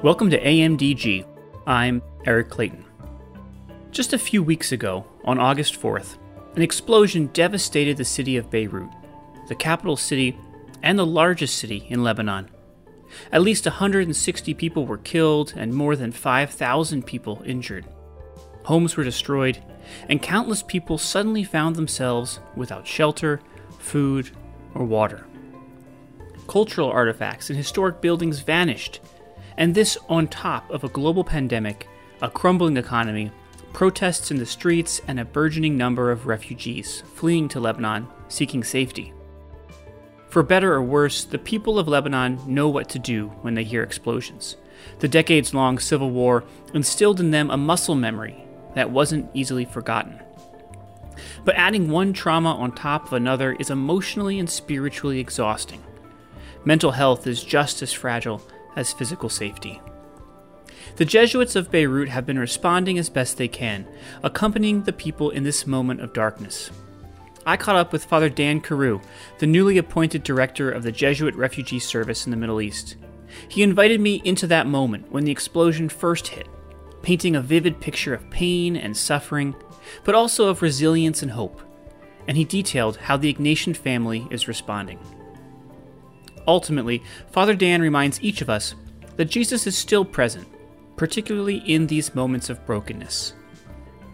Welcome to AMDG. I'm Eric Clayton. Just a few weeks ago, on August 4th, an explosion devastated the city of Beirut, the capital city and the largest city in Lebanon. At least 160 people were killed and more than 5,000 people injured. Homes were destroyed, and countless people suddenly found themselves without shelter, food, or water. Cultural artifacts and historic buildings vanished, and this on top of a global pandemic, a crumbling economy, protests in the streets, and a burgeoning number of refugees fleeing to Lebanon seeking safety. For better or worse, the people of Lebanon know what to do when they hear explosions. The decades long civil war instilled in them a muscle memory that wasn't easily forgotten. But adding one trauma on top of another is emotionally and spiritually exhausting. Mental health is just as fragile as physical safety. The Jesuits of Beirut have been responding as best they can, accompanying the people in this moment of darkness. I caught up with Father Dan Corrou, the newly appointed director of the Jesuit Refugee Service in the Middle East. He invited me into that moment when the explosion first hit, painting a vivid picture of pain and suffering, but also of resilience and hope. And he detailed how the Ignatian family is responding. Ultimately, Father Dan reminds each of us that Jesus is still present, particularly in these moments of brokenness.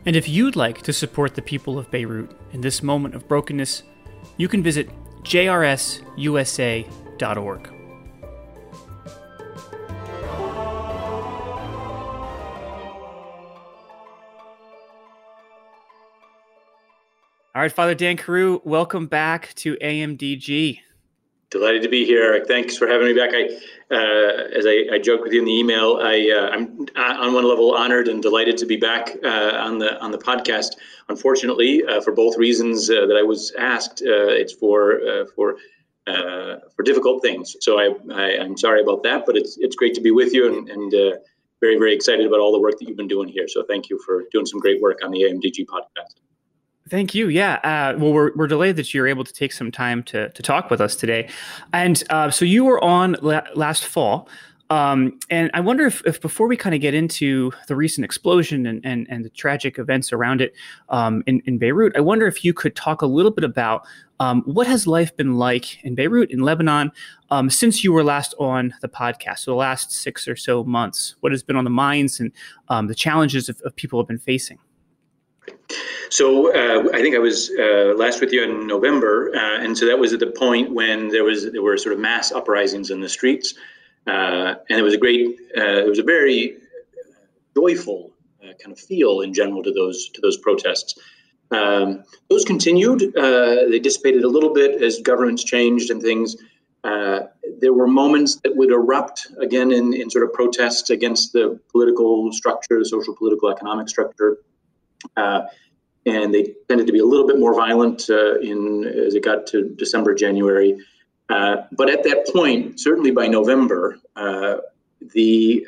And if you'd like to support the people of Beirut in this moment of brokenness, you can visit jrsusa.org. All right, Father Dan Corrou, welcome back to AMDG. Delighted to be here. Thanks for having me back. I, uh, as I, I joked with you in the email, I, uh, I'm on one level honored and delighted to be back uh, on the on the podcast. Unfortunately, uh, for both reasons uh, that I was asked, uh, it's for for for difficult things. So I, I am sorry about that, but it's it's great to be with you and, and very very excited about all the work that you've been doing here. So thank you for doing some great work on the AMDG podcast. Thank you. Yeah. Uh, well, we're, we're delayed that you're able to take some time to, to talk with us today. And uh, so you were on la- last fall. Um, and I wonder if, if before we kind of get into the recent explosion and, and, and the tragic events around it um, in, in Beirut, I wonder if you could talk a little bit about um, what has life been like in Beirut, in Lebanon, um, since you were last on the podcast, so the last six or so months. What has been on the minds and um, the challenges of, of people have been facing? So uh, I think I was uh, last with you in November, uh, and so that was at the point when there was there were sort of mass uprisings in the streets, uh, and it was a great, uh, it was a very joyful uh, kind of feel in general to those to those protests. Um, those continued; they dissipated a little bit as governments changed and things. there were moments that would erupt again in, in sort of protests against the political structure, the social, political, economic structure. Uh, and they tended to be a little bit more violent uh, in as it got to December, January. Uh, but at that point, certainly by November, uh, the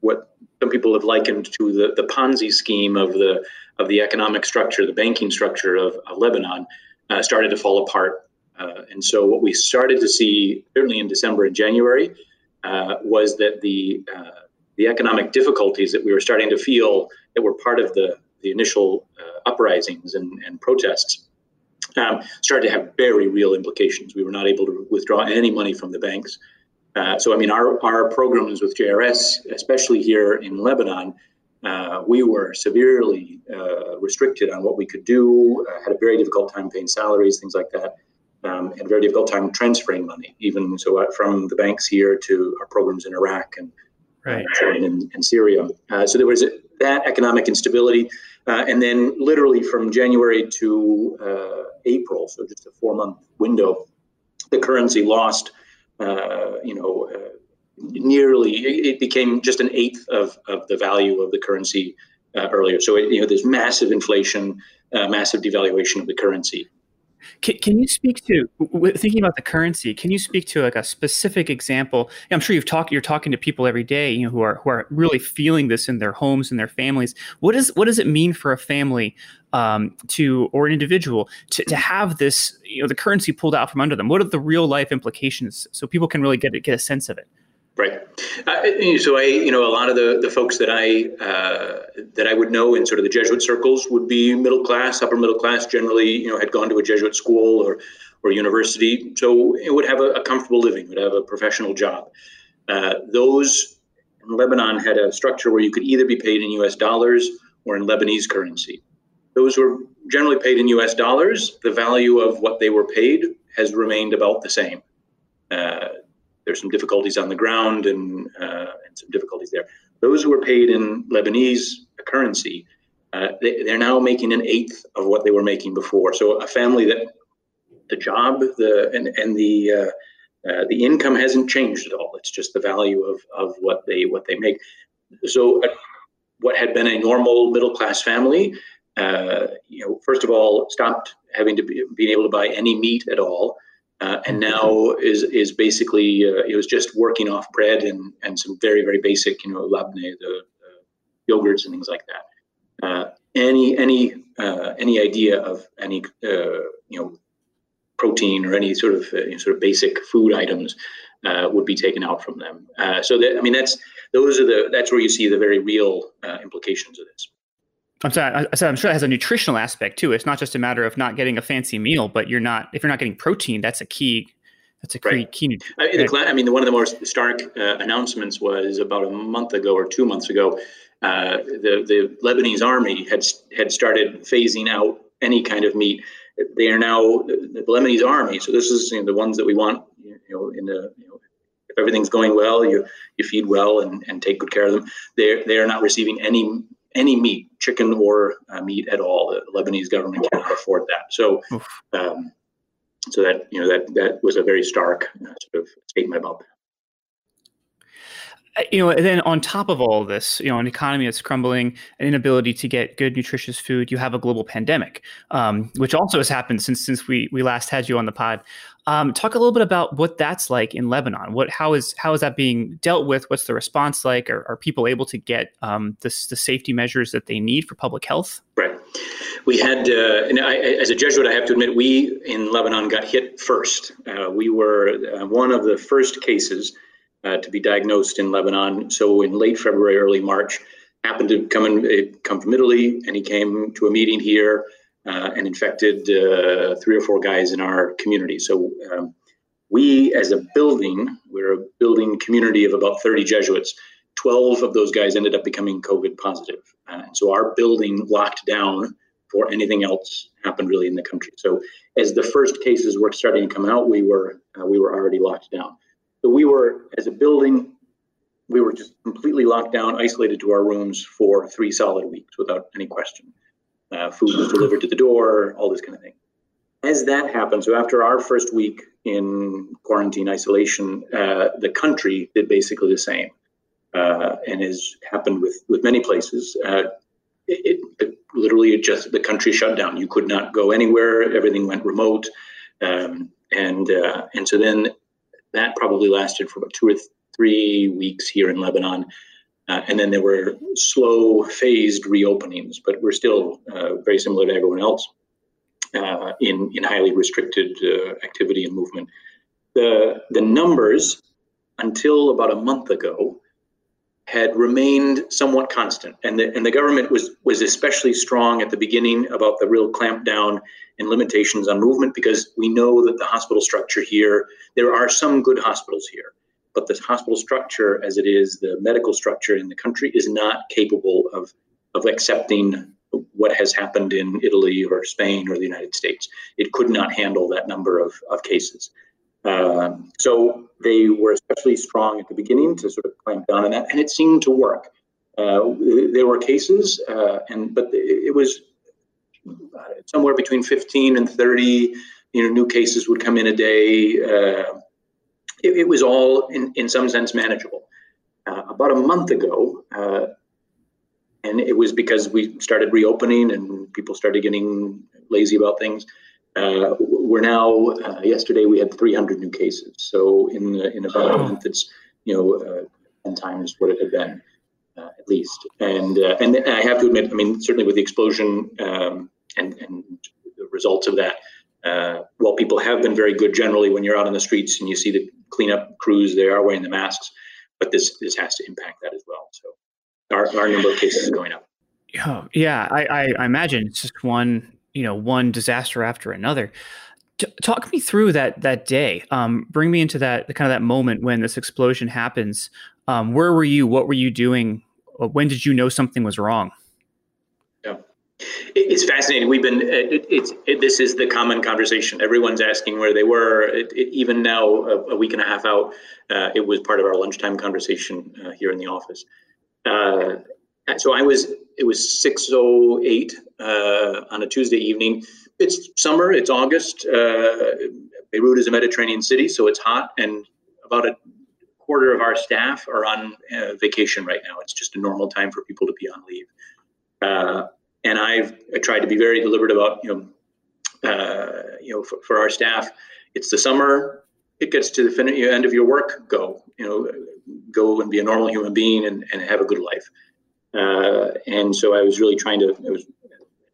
what some people have likened to the, the Ponzi scheme of the of the economic structure, the banking structure of, of Lebanon, uh, started to fall apart. Uh, and so, what we started to see, certainly in December and January, was that the the economic difficulties that we were starting to feel that were part of the the initial uh, uprisings and, and protests um, started to have very real implications. We were not able to withdraw any money from the banks. Uh, so, I mean, our, our programs with JRS, especially here in Lebanon, uh, we were severely uh, restricted on what we could do, uh, had a very difficult time paying salaries, things like that, um, and a very difficult time transferring money, even so uh, from the banks here to our programs in Iraq and, right. and, and Syria. so there was that economic instability. Uh, and then, literally from January to uh, April, so just a four-month window, the currency lost, uh, you know, uh, nearly. It became just an eighth of, of the value of the currency uh, earlier. So, it, you know, there's massive inflation, massive devaluation of the currency. Can, can, you speak to thinking about the currency? Can you speak to like a specific example? I'm sure you've talked. You're talking to people every day, you know, who are who are really feeling this in their homes and their families. What is what does it mean for a family um, to or an individual to, to have this, you know, the currency pulled out from under them? What are the real life implications so people can really get get a sense of it? Right. Uh, so I, you know, a lot of the, the folks that I uh, that I would know in sort of the Jesuit circles would be middle class, upper middle class. Generally, you know, had gone to a Jesuit school or or university, so it would have a, a comfortable living, would have a professional job. Uh, those in Lebanon had a structure where you could either be paid in U.S. dollars or in Lebanese currency. Those were generally paid in U.S. dollars. The value of what they were paid has remained about the same. There's some difficulties on the ground and, uh, and some difficulties there. Those who were paid in Lebanese currency, uh, they, are now making an eighth of what they were making before. So a family that the job the and and the uh, uh, the income hasn't changed at all. It's just the value of of what they what they make. So uh, what had been a normal middle class family, uh, you know, first of all, stopped having to be being able to buy any meat at all. Uh, and now is is basically uh, it was just working off bread and and some very very basic you know labne the, the yogurts and things like that. Uh, any any uh, any idea of any uh, you know protein or any sort of uh, you know, sort of basic food items would be taken out from them. so that I mean that's those are the that's where you see the very real implications of this. I'm sorry. I said I'm sure it has a nutritional aspect too. It's not just a matter of not getting a fancy meal, but you're not if you're not getting protein. That's a key. That's a right. key. key I, mean, the, I mean, one of the most stark uh, announcements was about a month ago or two months ago. Uh, the the Lebanese army had had started phasing out any kind of meat. They are now the Lebanese army. So this is you know, the ones that we want. You know, in the you know, if everything's going well, you you feed well and, and take good care of them. They they are not receiving any any meat, chicken or uh, meat at all. The Lebanese government cannot afford that. So, um, so that you know that that was a very stark uh, sort of statement about that. Uh, you know, and then on top of all this, you know, an economy that's crumbling, an inability to get good, nutritious food, you have a global pandemic, um, which also has happened since since we we last had you on the pod. Um, talk a little bit about what that's like in Lebanon. What how is how is that being dealt with? What's the response like? Are, are people able to get um, the, the safety measures that they need for public health? Right. We had, uh, and I, as a Jesuit, I have to admit, we in Lebanon got hit first. Uh, we were uh, one of the first cases uh, to be diagnosed in Lebanon. So in late February, early March, happened to come in, come from Italy, and he came to a meeting here uh, and infected uh, three or four guys in our community. So um, we, as a building, we're a building community of about 30 Jesuits. 12 of those guys ended up becoming COVID positive. Uh, and so our building locked down before anything else happened really in the country. So as the first cases were starting to come out, we were uh, we were already locked down. So we were, as a building, we were just completely locked down, isolated to our rooms for three solid weeks without any question. Uh, food was delivered to the door, all this kind of thing. As that happened, so after our first week in quarantine isolation, uh, the country did basically the same, uh, and has happened with with many places. Uh, it, it, literally it just the country shut down. You could not go anywhere. Everything went remote, um, and uh, and so then that probably lasted for about two or th- three weeks here in Lebanon. Uh, and then there were slow, phased reopenings, but we're still uh, very similar to everyone else uh, in, in highly restricted uh, activity and movement. The, the numbers, until about a month ago, had remained somewhat constant. And the, and the government was, was especially strong at the beginning about the real clampdown and limitations on movement because we know that the hospital structure here, there are some good hospitals here, but the hospital structure as it is, the medical structure in the country is not capable of, of accepting what has happened in Italy or Spain or the United States. It could not handle that number of, of cases. Um, so they were especially strong at the beginning to sort of clamp down on that, and it seemed to work. Uh, there were cases, uh, and but it was somewhere between 15 and 30. You know, new cases would come in a day. Uh, it, it, was all, in, in some sense, manageable. Uh, about a month ago, uh, and it was because we started reopening and people started getting lazy about things. Uh, we're now uh, yesterday we had 300 new cases. So in in about a month, it's you know uh, 10 times what it had been uh, at least. And uh, and I have to admit, I mean, certainly with the explosion um, and and the results of that, uh, while people have been very good generally when you're out on the streets and you see the cleanup crews, they are wearing the masks. but this this has to impact that as well. So our, our number of cases is going up. Oh, yeah, I, I, I imagine it's just one you know one disaster after another. T- talk me through that that day. Um, bring me into that kind of that moment when this explosion happens. Um, where were you? What were you doing? When did you know something was wrong? It's fascinating. We've been it, it's it, this is the common conversation. Everyone's asking where they were. It, even now, a, a, week and a half out, uh, it was part of our lunchtime conversation uh, here in the office. Uh, so I was. It was six oh eight uh, on a Tuesday evening. It's summer. It's August. Uh, Beirut is a Mediterranean city, so it's hot, and about a quarter of our staff are on uh, vacation right now. It's just a normal time for people to be on leave. And I've tried to be very deliberate about you know uh, you know for, for, our staff. It's the summer. It gets to the fin- end of your work. Go you know go and be a normal human being and, and have a good life. Uh, and so I was really trying to I was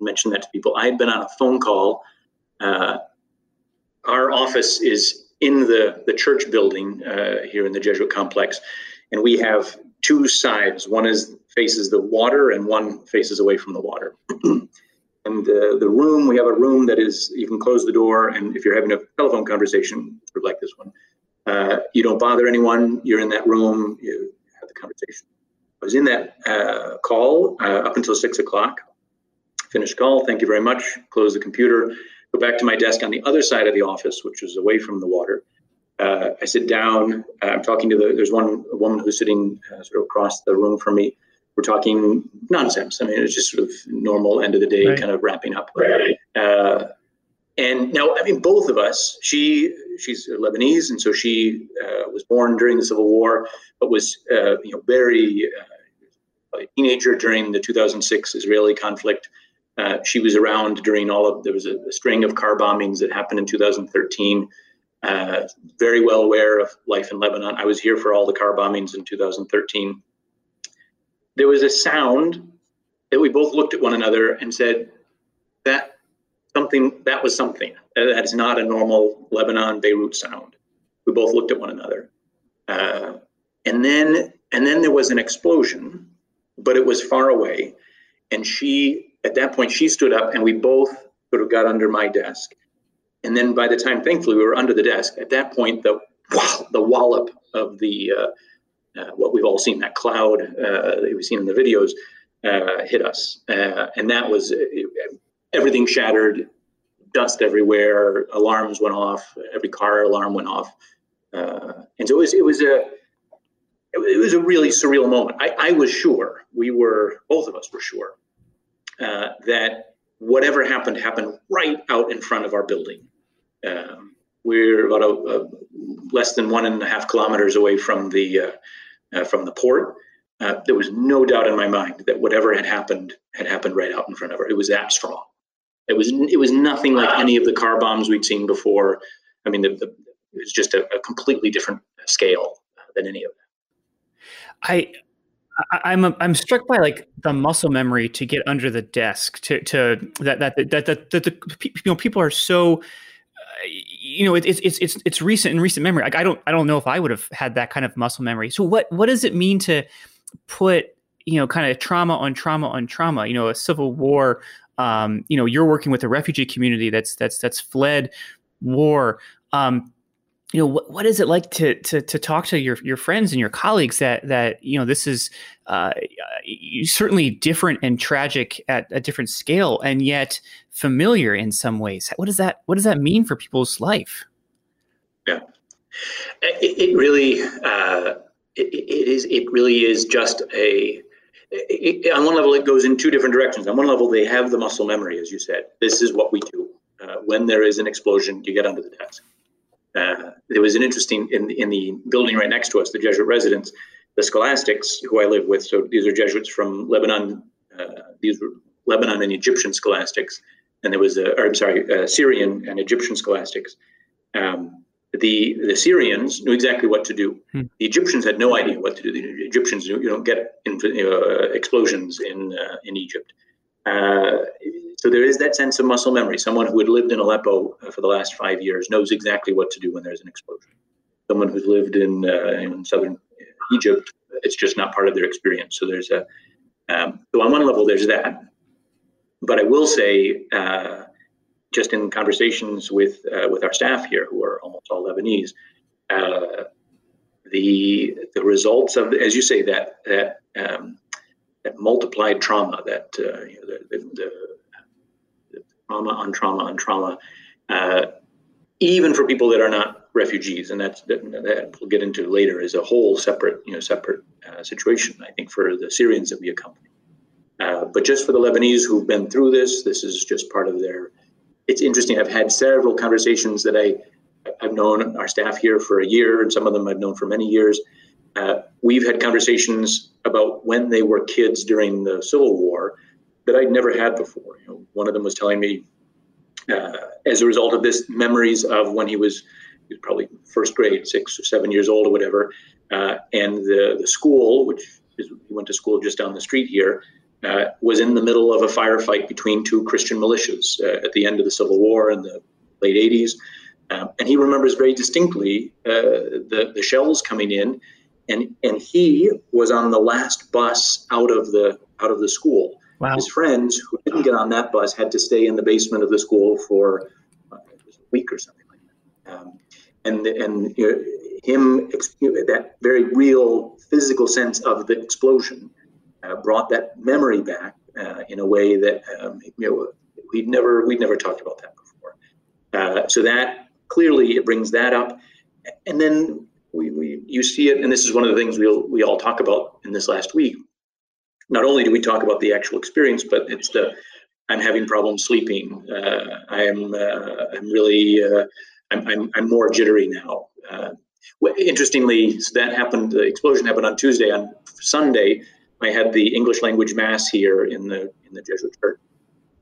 mention that to people. I had been on a phone call. Uh, our office is in the, the church building uh, here in the Jesuit complex. And we have two sides. One is faces the water and one faces away from the water. and uh, the room, we have a room that is, you can close the door. And if you're having a telephone conversation, sort of like this one, uh, you don't bother anyone. You're in that room, you have the conversation. I was in that uh, call uh, up until six o'clock. Finished call. Thank you very much. Close the computer go back to my desk on the other side of the office, which is away from the water. Uh, I sit down. Uh, I'm talking to the. There's one woman who's sitting uh, sort of across the room from me. We're talking nonsense. I mean, it's just sort of normal end of the day, right. kind of wrapping up. Right. Uh, and now, I mean, both of us. She she's Lebanese, and so she uh, was born during the Civil War, but was uh, you know very a teenager during the 2006 Israeli conflict. Uh, she was around during all of there was a, a, string of car bombings that happened in 2013. Uh, very well aware of life in Lebanon. I was here for all the car bombings in 2013. There was a sound that we both looked at one another and said, "That something that was something. That is not a normal Lebanon Beirut sound." We both looked at one another, uh, and then and then there was an explosion, but it was far away, and she at that point, she stood up and we both sort of got under my desk. And then by the time, thankfully, we were under the desk, at that point, the wow, the wallop of the uh, uh, what we've all seen, that cloud uh, that we've seen in the videos, uh, hit us. Uh, and that was uh, everything shattered, dust everywhere, alarms went off, every car alarm went off. and so it was, it was a, it was a really surreal moment. I, I was sure, we were, both of us were sure that whatever happened happened right out in front of our building. Um, we're about a, a, less than one and a half kilometers away from the uh, uh, from the port. Uh, there was no doubt in my mind that whatever had happened had happened right out in front of her. It was that strong. It was it was nothing like any of the car bombs we'd seen before. I mean, the, the, it was just a, a completely different scale than any of that. I I, am I'm, I'm struck by like the muscle memory to get under the desk to to that that that that, that, the you know people are so you know it, it's it's it's it's recent in recent memory. Like I don't I don't know if I would have had that kind of muscle memory. So what what does it mean to put you know kind of trauma on trauma on trauma? You know a civil war um, you know you're working with a refugee community that's that's that's fled war. Um, you know what, what is it like to, to to talk to your your friends and your colleagues that that you know this is uh, certainly different and tragic at a different scale and yet familiar in some ways. What does that what does that mean for people's life? Yeah. It, it really uh, it, it is it really is just a it, on one level it goes in two different directions. On one level they have the muscle memory as you said. This is what we do. Uh, when there is an explosion you get under the desk uh, there was an interesting in in the building right next to us, the Jesuit residence, the scholastics who I live with. So these are Jesuits from Lebanon. Uh, these were Lebanon and Egyptian scholastics, and there was a, or I'm sorry, uh, Syrian and Egyptian scholastics. Um, the the Syrians knew exactly what to do. Hmm. The Egyptians had no idea what to do. The Egyptians, you don't get in, uh, explosions in uh, in Egypt. Uh, so there is that sense of muscle memory. Someone who had lived in Aleppo uh, for the last five years knows exactly what to do when there's an explosion. Someone who's lived in, uh, in southern Egypt. It's just not part of their experience. So there's a um, so on one level there's that, but I will say uh, just in conversations with uh, with our staff here, who are almost all Lebanese, uh, the the results of as you say that that um, that multiplied trauma, that uh, you know, the, the, the, trauma on trauma on trauma, uh, even for people that are not refugees, and that's that, that, we'll get into later, is a whole separate you know separate uh, situation. I think for the Syrians that we accompany, uh, but just for the Lebanese who've been through this, this is just part of their. It's interesting. I've had several conversations that I I've known our staff here for a year, and some of them I've known for many years. Uh, we've had conversations about when they were kids during the Civil War that I'd never had before. You know, one of them was telling me, uh, as a result of this, memories of when he was, he was probably first grade, six or seven years old or whatever, uh, and the the school, which is, he went to school just down the street here, uh, was in the middle of a firefight between two Christian militias uh, at the end of the Civil War in the late 80s. Um, and he remembers very distinctly uh, the, the shells coming in and and he was on the last bus out of the out of the school. Wow. His friends who didn't get on that bus had to stay in the basement of the school for uh, a week or something like that. Um, and and you know, him that very real physical sense of the explosion uh, brought that memory back uh, in a way that um, you know we'd never we'd never talked about that before. Uh, so that clearly it brings that up, and then we, we you see it, and this is one of the things we we'll, we all talk about in this last week. Not only do we talk about the actual experience, but it's the I'm having problems sleeping. Uh, I'm uh, I'm really uh, I'm, I'm, I'm more jittery now. Uh, interestingly, that happened. The explosion happened on Tuesday. On Sunday, I had the English language mass here in the in the Jesuit church,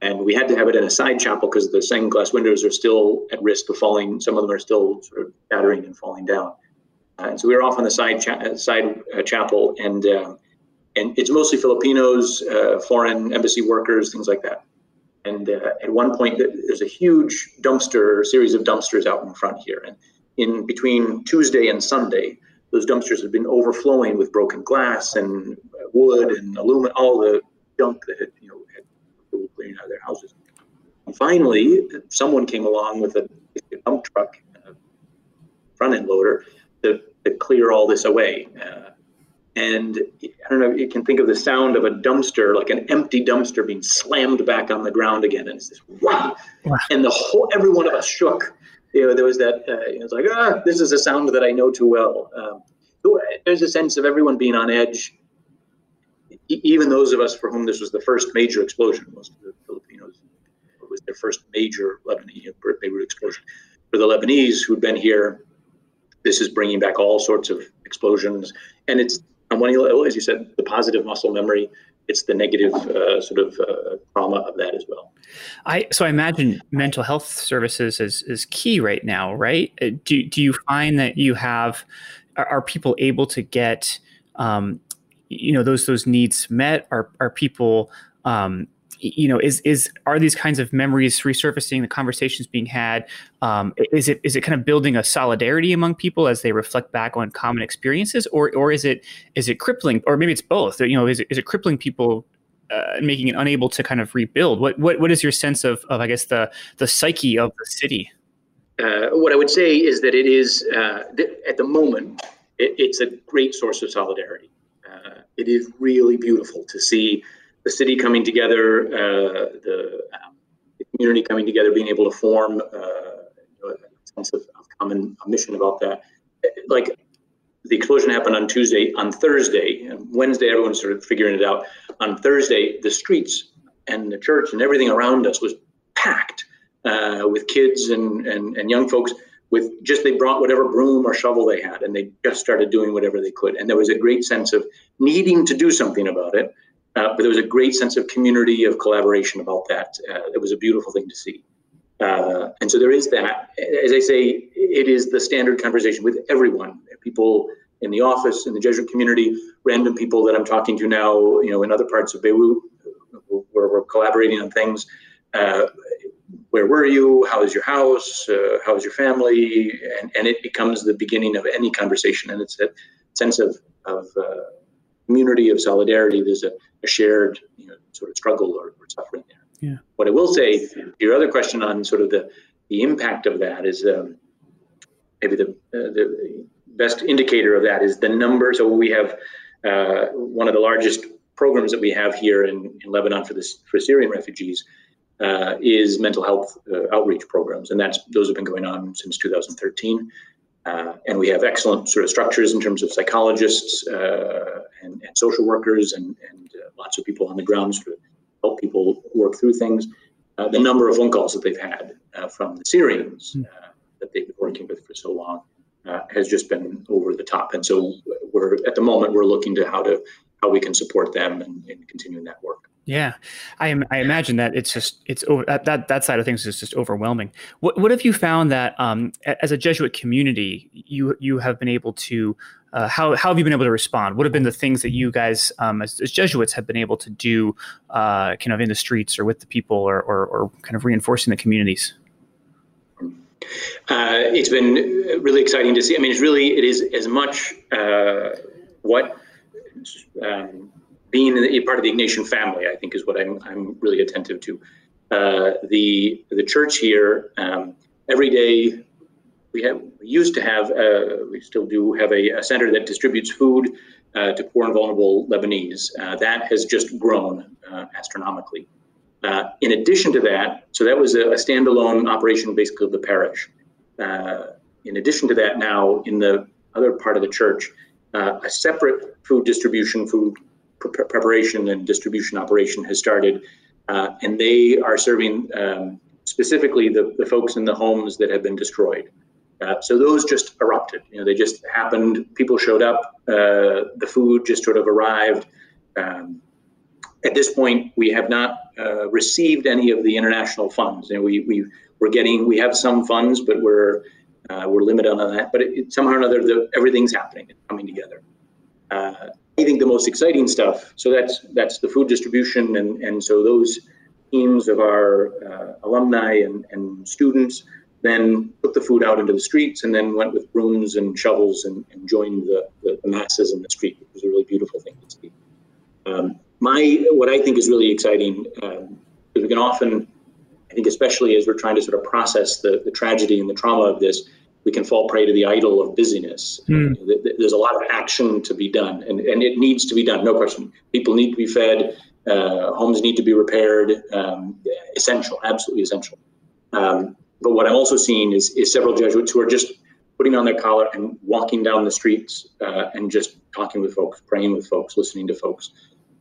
and we had to have it in a side chapel because the stained glass windows are still at risk of falling. Some of them are still sort of shattering and falling down. Uh, so we were off on the side cha- uh, side uh, chapel, and uh, and it's mostly Filipinos, uh, foreign embassy workers, things like that. And uh, at one point, there's a huge dumpster, series of dumpsters out in front here, and in between Tuesday and Sunday, those dumpsters have been overflowing with broken glass and wood and aluminum, all the junk that had you know had people cleaning out of their houses. And finally, someone came along with a, a dump truck, a front end loader to, to clear all this away. Uh, and I don't know, you can think of the sound of a dumpster, like an empty dumpster being slammed back on the ground again. And it's this wow. wow. And the whole, every one of us shook. You know, there was that, uh, it was like, ah, this is a sound that I know too well. Um, there's a sense of everyone being on edge. even those of us for whom this was the first major explosion, most of the Filipinos, it was their first major Lebanese Beirut explosion. For the Lebanese who'd been here this is bringing back all sorts of explosions, and it's on one as you said, the positive muscle memory. It's the negative uh, sort of uh, trauma of that as well. I so I imagine mental health services is is key right now, right? Uh, do do you find that you have are, are people able to get um, you know those those needs met? Are are people um, you know is is are these kinds of memories resurfacing the conversations being had? Um, is it is it kind of building a solidarity among people as they reflect back on common experiences? Or or is it is it crippling or maybe it's both you know is it, is it crippling people uh, making it unable to kind of rebuild? What what what is your sense of of i guess the the psyche of the city? Uh, what i would say is that it is uh, at the moment it, it's a great source of solidarity. Uh, it is really beautiful to see the city coming together, uh, the, um, the, community coming together, being able to form uh, a sense of, of common mission about that. Like the explosion happened on Tuesday. On Thursday and Wednesday, everyone's sort of figuring it out. On Thursday, the streets and the church and everything around us was packed uh, with kids and, and, and young folks with just they brought whatever broom or shovel they had and they just started doing whatever they could and there was a great sense of needing to do something about it uh, but there was a great sense of community, of collaboration about that. Uh, it was a beautiful thing to see. Uh, and so there is that. As I say, it is the standard conversation with everyone. People in the office, in the Jesuit community, random people that I'm talking to now, you know, in other parts of Beirut, where we're collaborating on things. Uh, where were you? How is your house? Uh, how is your family? And, and it becomes the beginning of any conversation. And it's a sense of of uh, community of solidarity. There's a, a shared you know, sort of struggle or, or, suffering there. Yeah. What I will say, your other question on sort of the the impact of that is um, maybe the uh, the best indicator of that is the number. So we have uh, one of the largest programs that we have here in, in Lebanon for this for Syrian refugees uh, is mental health uh, outreach programs, and that's those have been going on since 2013. Uh, and we have excellent sort of structures in terms of psychologists uh, and, and, social workers and, and uh, lots of people on the ground to help people work through things. Uh, the number of phone calls that they've had from the Syrians hmm. that they've been working with for so long has just been over the top. And so we're at the moment we're looking to how to how we can support them and, and continuing that work. Yeah, I I imagine that it's just it's over that that side of things is just overwhelming. What what have you found that um, as a Jesuit community you you have been able to uh, how how have you been able to respond? What have been the things that you guys um, as, as, Jesuits have been able to do uh, kind of in the streets or with the people or, or, or kind of reinforcing the communities? Uh, it's been really exciting to see. I mean, it's really it is as much uh, what. Um, being a part of the Ignatian family, I think, is what I'm, I'm really attentive to. Uh, the the church here um, every day we have we used to have uh, we still do have a, a center that distributes food uh, to poor and vulnerable Lebanese. Uh, that has just grown uh, astronomically. Uh, in addition to that, so that was a, a standalone operation basically of the parish. in addition to that, now in the other part of the church, a separate food distribution, food pre- preparation and distribution operation has started, uh, and they are serving um, specifically the, the folks in the homes that have been destroyed. Uh, so those just erupted. You know, they just happened. People showed up. Uh, the food just sort of arrived. Um, at this point, we have not uh, received any of the international funds. You know, we we we're getting we have some funds, but we're uh, we're limited on that. But it, it, somehow or another, the, everything's happening. and coming together. Uh, I think the most exciting stuff. So that's that's the food distribution, and and so those teams of our uh, alumni and, and students then put the food out into the streets, and then went with brooms and shovels and, and joined the, the, the masses in the street. It was a really beautiful thing to see. Um, my what I think is really exciting um, we can often, I think, especially as we're trying to sort of process the the tragedy and the trauma of this we can fall prey to the idol of busyness. Mm. There's a lot of action to be done, and, and it needs to be done, no question. People need to be fed, uh, homes need to be repaired, um, essential, absolutely essential. Um, but what I'm also seeing is, is several Jesuits who are just putting on their collar and walking down the streets uh, and just talking with folks, praying with folks, listening to folks.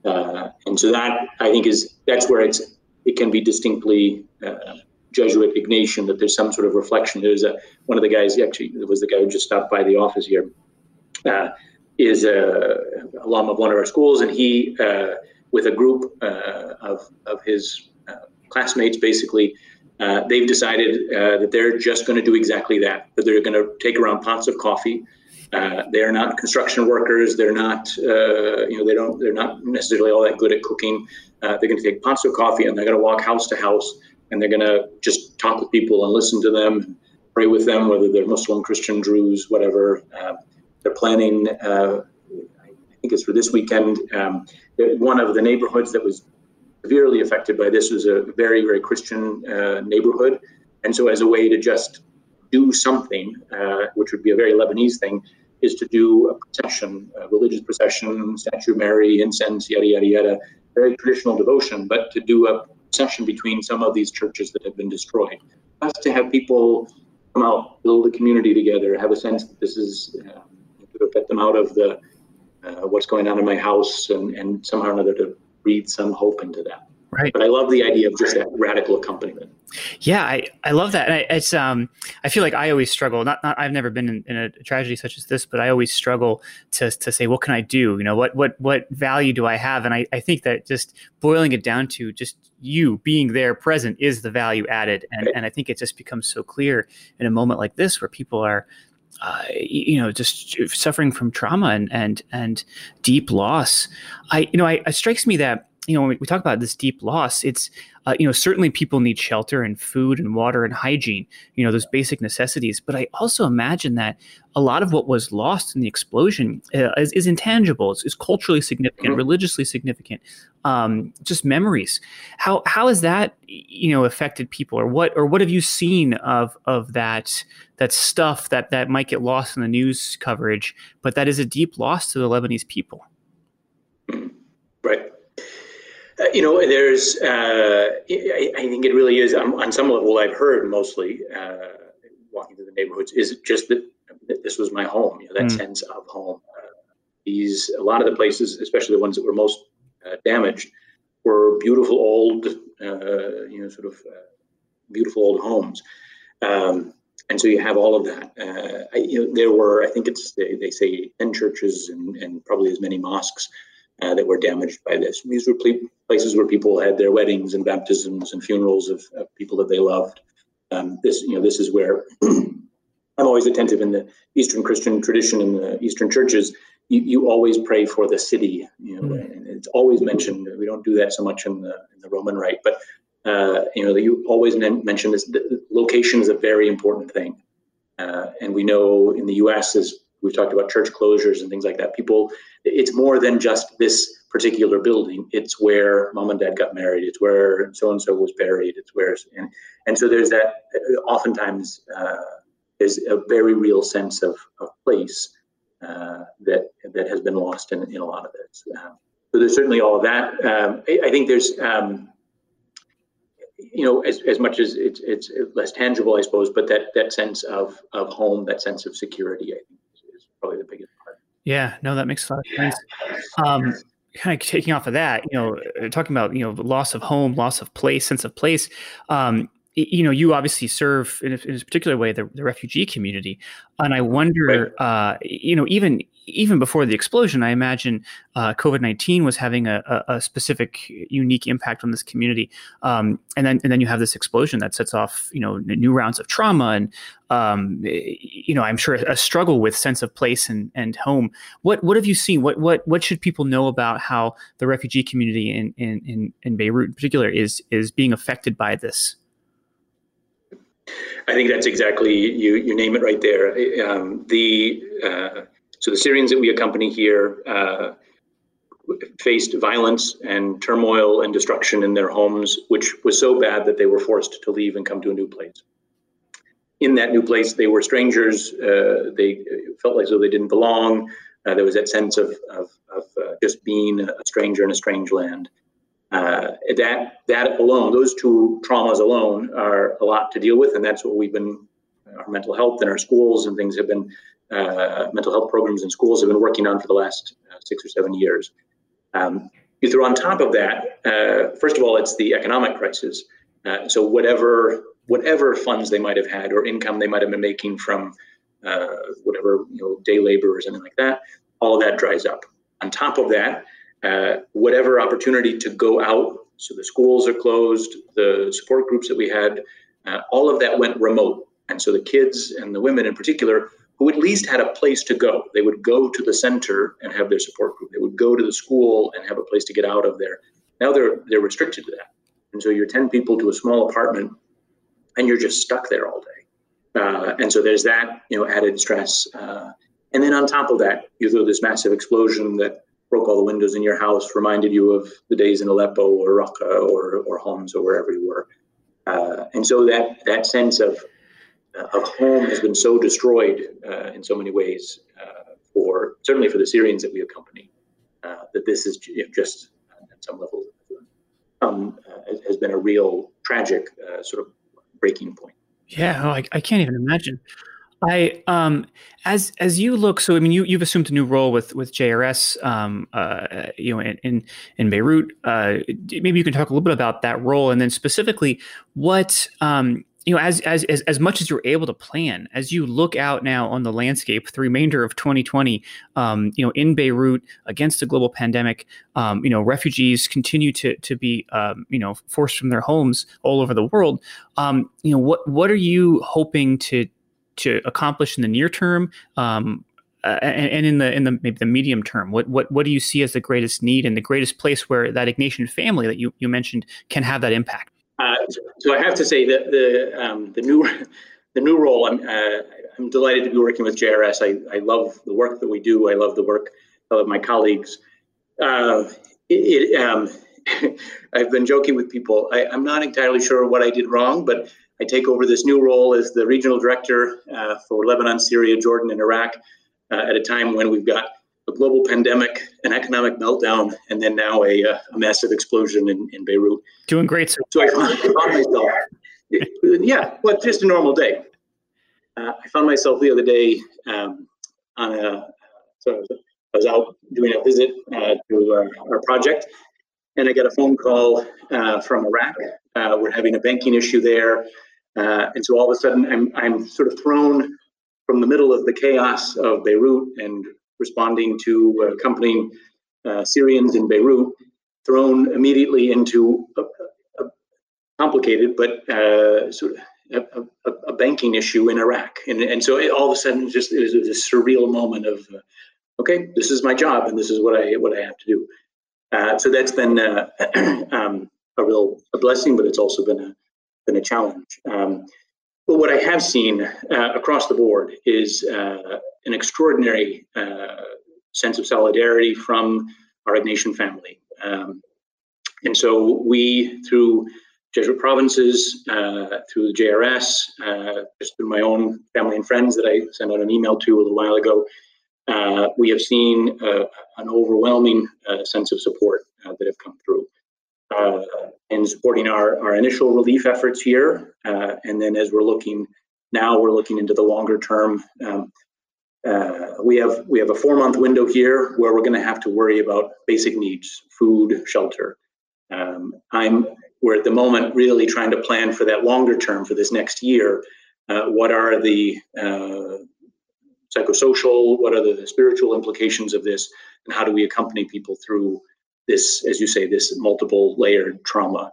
Uh, and so that I think is that's where it's it can be distinctly uh, Jesuit Ignatian that there's some sort of reflection. There's a one of the guys actually it was the guy who just stopped by the office here. Uh, is a alum of one of our schools, and he, uh, with a group uh, of of his uh, classmates, basically, uh, they've decided that they're just going to do exactly that. That they're going to take around pots of coffee. They're not construction workers. They're not, you know, they don't. They're not necessarily all that good at cooking. they're going to take pots of coffee and they're going to walk house to house and they're going to just talk with people and listen to them, pray with them, whether they're Muslim, Christian, Druze, whatever. Uh, they're planning, uh, I think it's for this weekend. Um, one of the neighborhoods that was severely affected by this was a very, very Christian uh, neighborhood. And so, as a way to just do something, uh, which would be a very Lebanese thing, is to do a procession, a religious procession, Statue Mary, incense, yada, yada, yada, very traditional devotion, but to do a session between some of these churches that have been destroyed. Us to have people come out, build a community together, have a sense that this is uh, to get them out of the uh, what's going on in my house, and, and somehow or another to breathe some hope into that. Right. But I love the idea of just that radical accompaniment. Yeah, I, I love that. And I, it's um I feel like I always struggle. Not, not I've never been in, in, a tragedy such as this, but I always struggle to to say what can I do? You know, what what what value do I have? And I, I think that just boiling it down to just you being there present is the value added. And and I think it just becomes so clear in a moment like this where people are uh, you know, just suffering from trauma and and and deep loss. I, you know, I, it strikes me that you know, when we talk about this deep loss, it's uh, you know certainly people need shelter and food and water and hygiene, you know, those basic necessities. But I also imagine that a lot of what was lost in the explosion uh, is, is, intangible, is, is culturally significant, mm-hmm. religiously significant, um, just memories. How how has that you know affected people, or what or what have you seen of of that that stuff that that might get lost in the news coverage, but that is a deep loss to the Lebanese people? Right. Uh, you know, there's, uh, I, I, think it really is um, on some level, I've heard mostly uh, walking through the neighborhoods is just that, that this was my home, you know, that mm. sense of home. Uh, these, a lot of the places, especially the ones that were most uh, damaged, were beautiful old, uh, you know, sort of beautiful old homes. Um, and so you have all of that. I, you know, there were, I think it's, they, they say 10 churches and, and probably as many mosques uh, that were damaged by this. These were places where people had their weddings and baptisms and funerals of, of people that they loved. Um, this, you know, this is where I'm always attentive in the Eastern Christian tradition in the Eastern churches. You, you always pray for the city, you know, mm-hmm. and it's always mentioned. We don't do that so much in the in the Roman Rite, but uh, you know, you always mention this. The location is a very important thing, uh, and we know in the U.S. as we've talked about church closures and things like that. People, it's more than just this particular building. It's where mom and dad got married. It's where so and so was buried. It's where and and so there's that. Oftentimes, uh, there's a very real sense of, of place uh, that that has been lost in, in a lot of this. Um, so there's certainly all of that. Um, I, I, think there's. Um, you know, as, as much as it's, it's less tangible, I suppose, but that, that sense of, of home, that sense of security, I think probably the biggest part. Yeah, no, that makes a lot of sense. Um, kind of taking off of that, you know, uh, talking about you know loss of home, loss of place, sense of place. Um, you know, you obviously serve in a, in a particular way the, the, refugee community, and I wonder, right. uh, you know, even even before the explosion, I imagine uh, COVID nineteen was having a, a, specific, unique impact on this community, um, and then and then you have this explosion that sets off, you know, new rounds of trauma, and um, you know, I'm sure a struggle with sense of place and, and home. What what have you seen? What what what should people know about how the refugee community in in in, in Beirut, in particular, is is being affected by this? I think that's exactly you. You name it right there. Um, the uh, so the Syrians that we accompany here uh, faced violence and turmoil and destruction in their homes, which was so bad that they were forced to leave and come to a new place. In that new place, they were strangers. Uh, they felt like though they didn't belong. Uh, there was that sense of of, of uh, just being a stranger in a strange land uh, that that alone, those two traumas alone, are a lot to deal with, and that's what we've been. Our mental health in our schools and things have been uh, mental health programs in schools have been working on for the last uh, six or seven years. Um, you throw on top of that, uh, first of all, it's the economic crisis. Uh, so whatever whatever funds they might have had or income they might have been making from uh, whatever you know day labor or something like that, all of that dries up. On top of that, whatever opportunity to go out. So the schools are closed, the support groups that we had, all of that went remote. And so the kids and the women in particular, who at least had a place to go, they would go to the center and have their support group. They would go to the school and have a place to get out of there. Now they're they're restricted to that. And so you're 10 people to a small apartment and you're just stuck there all day. Uh, and so there's that, you know, added stress. Uh, and then on top of that, you throw this massive explosion that broke all the windows in your house, reminded you of the days in Aleppo or Raqqa or, or Homs or wherever you were. Uh, and so that, that sense of, of home has been so destroyed uh, in so many ways uh, for certainly for the Syrians that we accompany uh, that this is you know, just at some level um, has been a real tragic sort of breaking point. Yeah, oh, I, I can't even imagine. I um as as you look, so I mean, you you've assumed a new role with with JRS, um, uh, you know, in in, in Beirut. Uh, maybe you can talk a little bit about that role, and then specifically what um you know, as, as as as much as you're able to plan, as you look out now on the landscape, the remainder of 2020, um, you know, in Beirut against the global pandemic, um, you know, refugees continue to to be, um, you know, forced from their homes all over the world. Um, you know, what what are you hoping to to accomplish in the near term? Um, and, and, in the in the maybe the medium term, what what what do you see as the greatest need and the greatest place where that Ignatian family that you, you mentioned can have that impact? Uh, so I have to say that the um, the new the new role. I'm uh, I'm delighted to be working with JRS. I, I love the work that we do. I love the work of my colleagues. Uh, it, it, um, I've been joking with people. I, am not entirely sure what I did wrong, but I take over this new role as the regional director uh, for Lebanon, Syria, Jordan, and Iraq uh, at a time when we've got a global pandemic, an economic meltdown, and then now a, uh, a massive explosion in, in Beirut. Doing great, sir. So I found, found myself, yeah, well, just a normal day. Uh, I found myself the other day um, on a, so I was, I was, out doing a visit uh, to our, our, project, and I got a phone call uh, from Iraq. Uh, we're having a banking issue there. and so all of a sudden, I'm, I'm sort of thrown from the middle of the chaos of Beirut and responding to uh, accompanying uh, Syrians in Beirut, thrown immediately into a, a complicated but uh, sort of a, a, a, banking issue in Iraq. And, and so it, all of a sudden, just it was a surreal moment of, uh, okay, this is my job and this is what I what I have to do. Uh, so that's been uh, um, a real a blessing, but it's also been a been a challenge. Um, but what I have seen across the board is an extraordinary uh, sense of solidarity from our Ignatian family. Um, and so we, through Jesuit provinces, uh, through the JRS, uh, just through my own family and friends that I sent out an email to a little while ago, uh, we have seen an overwhelming sense of support that have come through uh, in supporting our, our initial relief efforts here. Uh, and then as we're looking now, we're looking into the longer term. Um, uh, we have we have a four month window here where we're going to have to worry about basic needs, food, shelter. Um, I'm we're at the moment really trying to plan for that longer term for this next year. Uh, what are the uh, psychosocial, what are the spiritual implications of this, and how do we accompany people through this, as you say, this multiple layered trauma.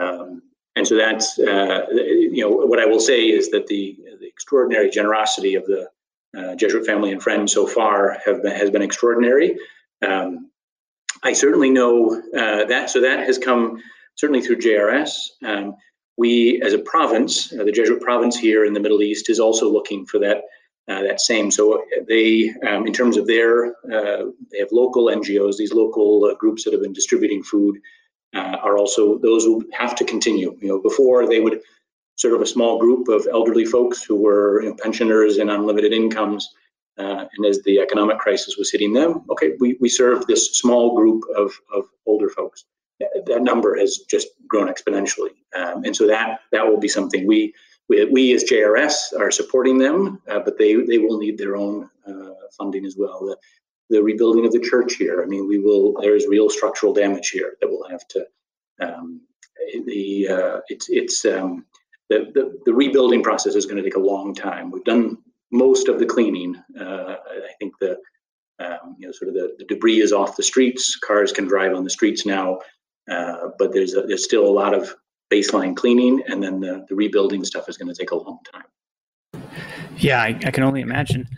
Um, and so that's, uh, you know, what I will say is that the, the extraordinary generosity of the uh, Jesuit family and friends so far have been, has been extraordinary. Um, I certainly know uh, that, so that has come certainly through JRS. Um, we, as a province, uh, the Jesuit province here in the Middle East, is also looking for that uh, that same. So they, um, in terms of their, uh, they have local NGOs, these local uh, groups that have been distributing food are also those who have to continue. You know, before they would serve a small group of elderly folks who were you know, pensioners and unlimited incomes. Uh, and as the economic crisis was hitting them, okay, we, we served this small group of, of older folks. That number has just grown exponentially. Um, and so that that will be something we we, we as JRS are supporting them, uh, but they, they will need their own uh, funding as well. The, the rebuilding of the church here, I mean, we will, there is real structural damage here that we'll have to, um, the, uh, it's, it's, um, the, the, rebuilding process is going to take a long time. We've done most of the cleaning. Uh, I think the, um, you know, sort of the, the debris is off the streets. Cars can drive on the streets now, uh, but there's a, there's still a lot of baseline cleaning, and then the, the rebuilding stuff is going to take a long time. Yeah, I, I can only imagine.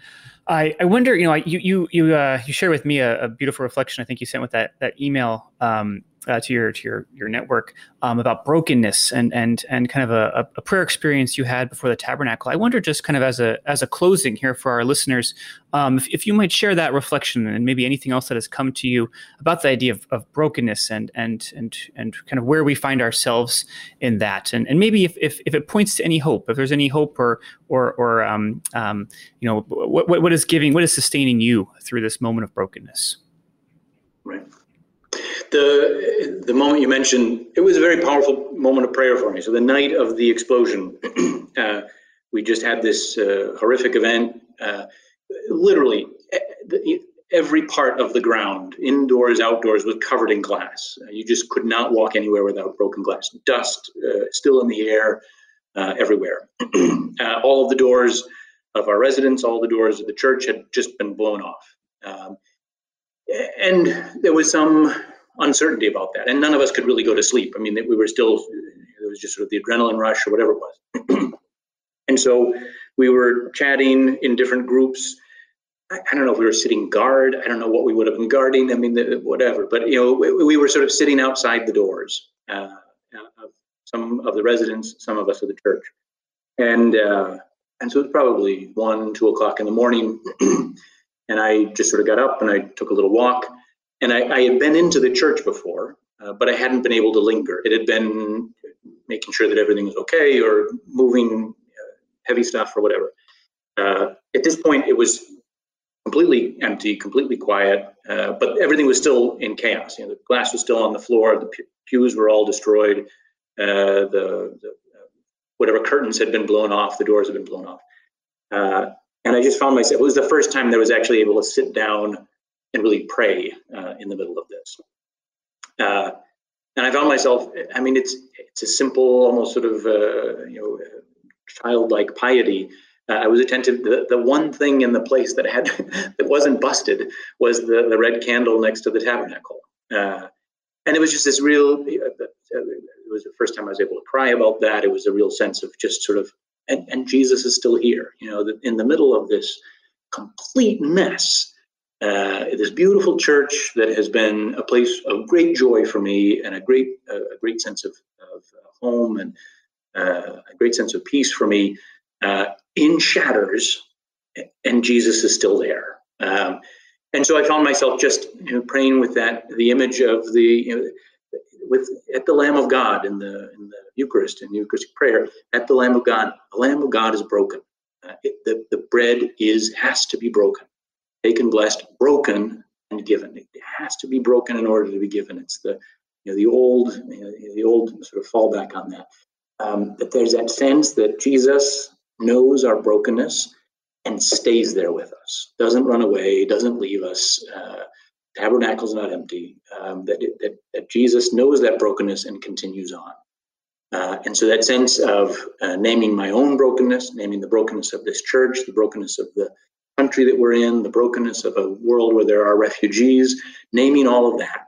I, I wonder, you know, you you you uh, you share with me a, a, beautiful reflection. I think you sent with that that email um, uh, to your to your your network um, about brokenness and and and kind of a, a, prayer experience you had before the tabernacle. I wonder, just kind of as a as a closing here for our listeners, um, if, if you might share that reflection and maybe anything else that has come to you about the idea of, of brokenness and and and and kind of where we find ourselves in that, and and maybe if if, if it points to any hope, if there's any hope or or or um, um, you know what what is giving, what is sustaining you through this moment of brokenness. Right the the moment you mentioned, it was a very powerful moment of prayer for me. So the night of the explosion, uh, we just had this uh, horrific event. Uh, literally, every part of the ground, indoors, outdoors, was covered in glass. Uh, you just could not walk anywhere without broken glass. Dust uh, still in the air uh, everywhere. all of the doors of our residence, all the doors of the church had just been blown off. Um, and there was some uncertainty about that. And none of us could really go to sleep. I mean, we were still, it was just sort of the adrenaline rush or whatever it was. and so we were chatting in different groups. I, I, don't know if we were sitting guard. I don't know what we would have been guarding. I mean, the, whatever. But you know, we, we, were sort of sitting outside the doors uh, of some of the residents, some of us of the church, and uh, and so it was probably one, two o'clock in the morning, and I just sort of got up and I took a little walk, and I, I had been into the church before, uh, but I hadn't been able to linger. It had been making sure that everything was okay or moving uh, heavy stuff or whatever. Uh, at this point, it was completely empty, completely quiet, uh, but everything was still in chaos. You know, the glass was still on the floor, the pews were all destroyed, uh, the, the whatever curtains had been blown off, the doors had been blown off. And I just found myself, it was the first time that I was actually able to sit down and really pray uh, in the middle of this. Uh, and I found myself, I mean, it's it's a simple, almost sort of, you know, childlike piety uh, I was attentive. The, the one thing in the place that had that wasn't busted was the, the red candle next to the tabernacle, uh, and it was just this real. Uh, it was the first time I was able to cry about that. It was a real sense of just sort of, and, and Jesus is still here. You know, in the middle of this complete mess. Uh, this beautiful church that has been a place of great joy for me and a great, uh, a great sense of, of home and uh, a great sense of peace for me uh, in shatters, and Jesus is still there. Um, and so I found myself just you know, praying with that, the image of the, you know, with at the Lamb of God in the in the Eucharist in Eucharistic prayer, at the Lamb of God, the Lamb of God is broken. Uh, it, the the bread is has to be broken, taken, blessed, broken, and given. It has to be broken in order to be given. It's the you know, the old you know, the old sort of fallback on that. Um, that there's that sense that Jesus knows our brokenness and stays there with us, doesn't run away, doesn't leave us. Uh, tabernacle's not empty. Um, that, that, that Jesus knows that brokenness and continues on. Uh, and so that sense of uh, naming my own brokenness, naming the brokenness of this church, the brokenness of the country that we're in, the brokenness of a world where there are refugees, naming all of that,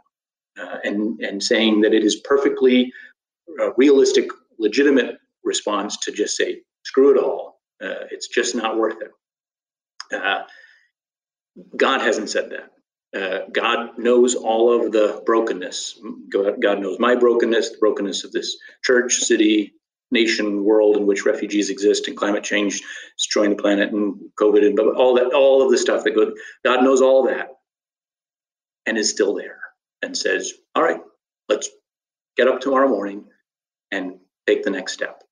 uh, and and saying that it is perfectly uh, realistic, legitimate response to just say, screw it all. Uh, it's just not worth it. Uh, God hasn't said that. Uh, God knows all of the brokenness. God knows my brokenness, the brokenness of this church, city, nation, world in which refugees exist, and climate change destroying the planet, and COVID, and all that, all of the stuff that God, knows all that, and is still there, and says, "All right, let's get up tomorrow morning and take the next step."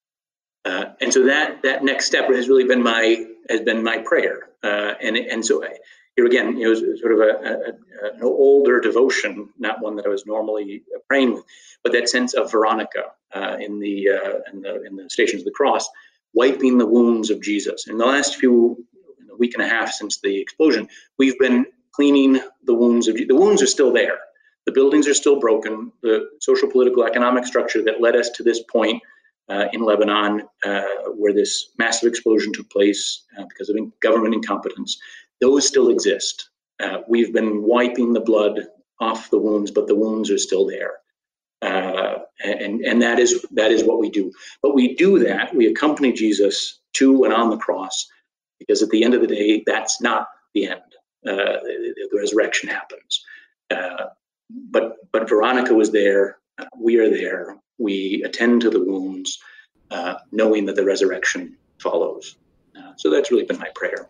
Uh, and so that that next step has really been my has been my prayer. Uh, and and so I, here again, it was sort of a, a, an older devotion, not one that I was normally praying with, but that sense of Veronica uh, in the uh, in the in the Stations of the Cross, wiping the wounds of Jesus. In the last few a week and a half since the explosion, we've been cleaning the wounds of the wounds are still there. The buildings are still broken. The social, political, economic structure that led us to this point uh, in Lebanon, uh, where this massive explosion took place uh, because of government incompetence, those still exist. Uh, we've been wiping the blood off the wounds, but the wounds are still there. Uh, and and that is that is what we do. But we do that. We accompany Jesus to and on the cross, because at the end of the day, that's not the end. Uh, the, the, resurrection happens. but but Veronica was there. we are there we attend to the wounds, uh, knowing that the resurrection follows. Uh, so that's really been my prayer.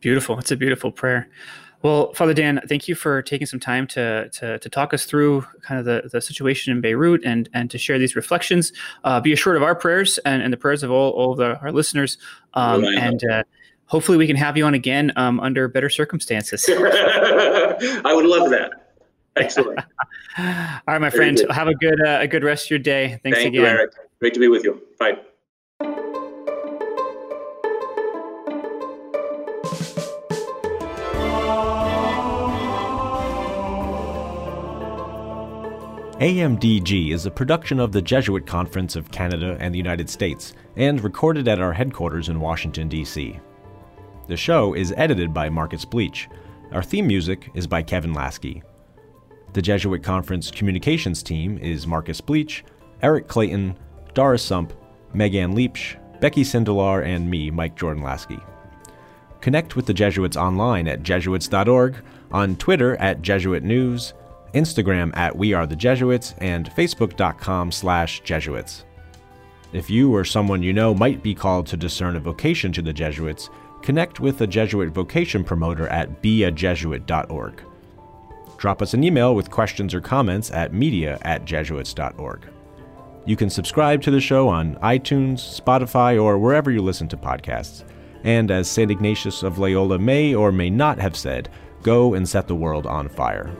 Beautiful. It's a beautiful prayer. Well, Father Dan, thank you for taking some time to, to, to talk us through kind of the, the situation in Beirut and, and to share these reflections. Uh, be assured of our prayers and, and the prayers of all, all of the, our listeners. Um, and uh, hopefully we can have you on again um, under better circumstances. I would love that. Excellent. All right, my Very friend. Good. Have a good uh, a good rest of your day. Thanks Thank again. You, Eric. Great to be with you. Bye. AMDG is a production of the Jesuit Conference of Canada and the United States and recorded at our headquarters in Washington, D.C. The show is edited by Marcus Bleech. Our theme music is by Kevin Laskey. The Jesuit Conference communications team is Marcus Bleech, Eric Clayton, Dara Sump, Megan Leach, Becky Sindelar, and me, Mike Jordan Laskey. Connect with the Jesuits online at jesuits.org, on Twitter at Jesuit News, Instagram at We Are the Jesuits, and Facebook.com slash Jesuits. If you or someone you know might be called to discern a vocation to the Jesuits, connect with a Jesuit vocation promoter at beajesuit.org. Drop us an email with questions or comments at media at jesuits.org. You can subscribe to the show on iTunes, Spotify, or wherever you listen to podcasts. And as St. Ignatius of Loyola may or may not have said, go and set the world on fire.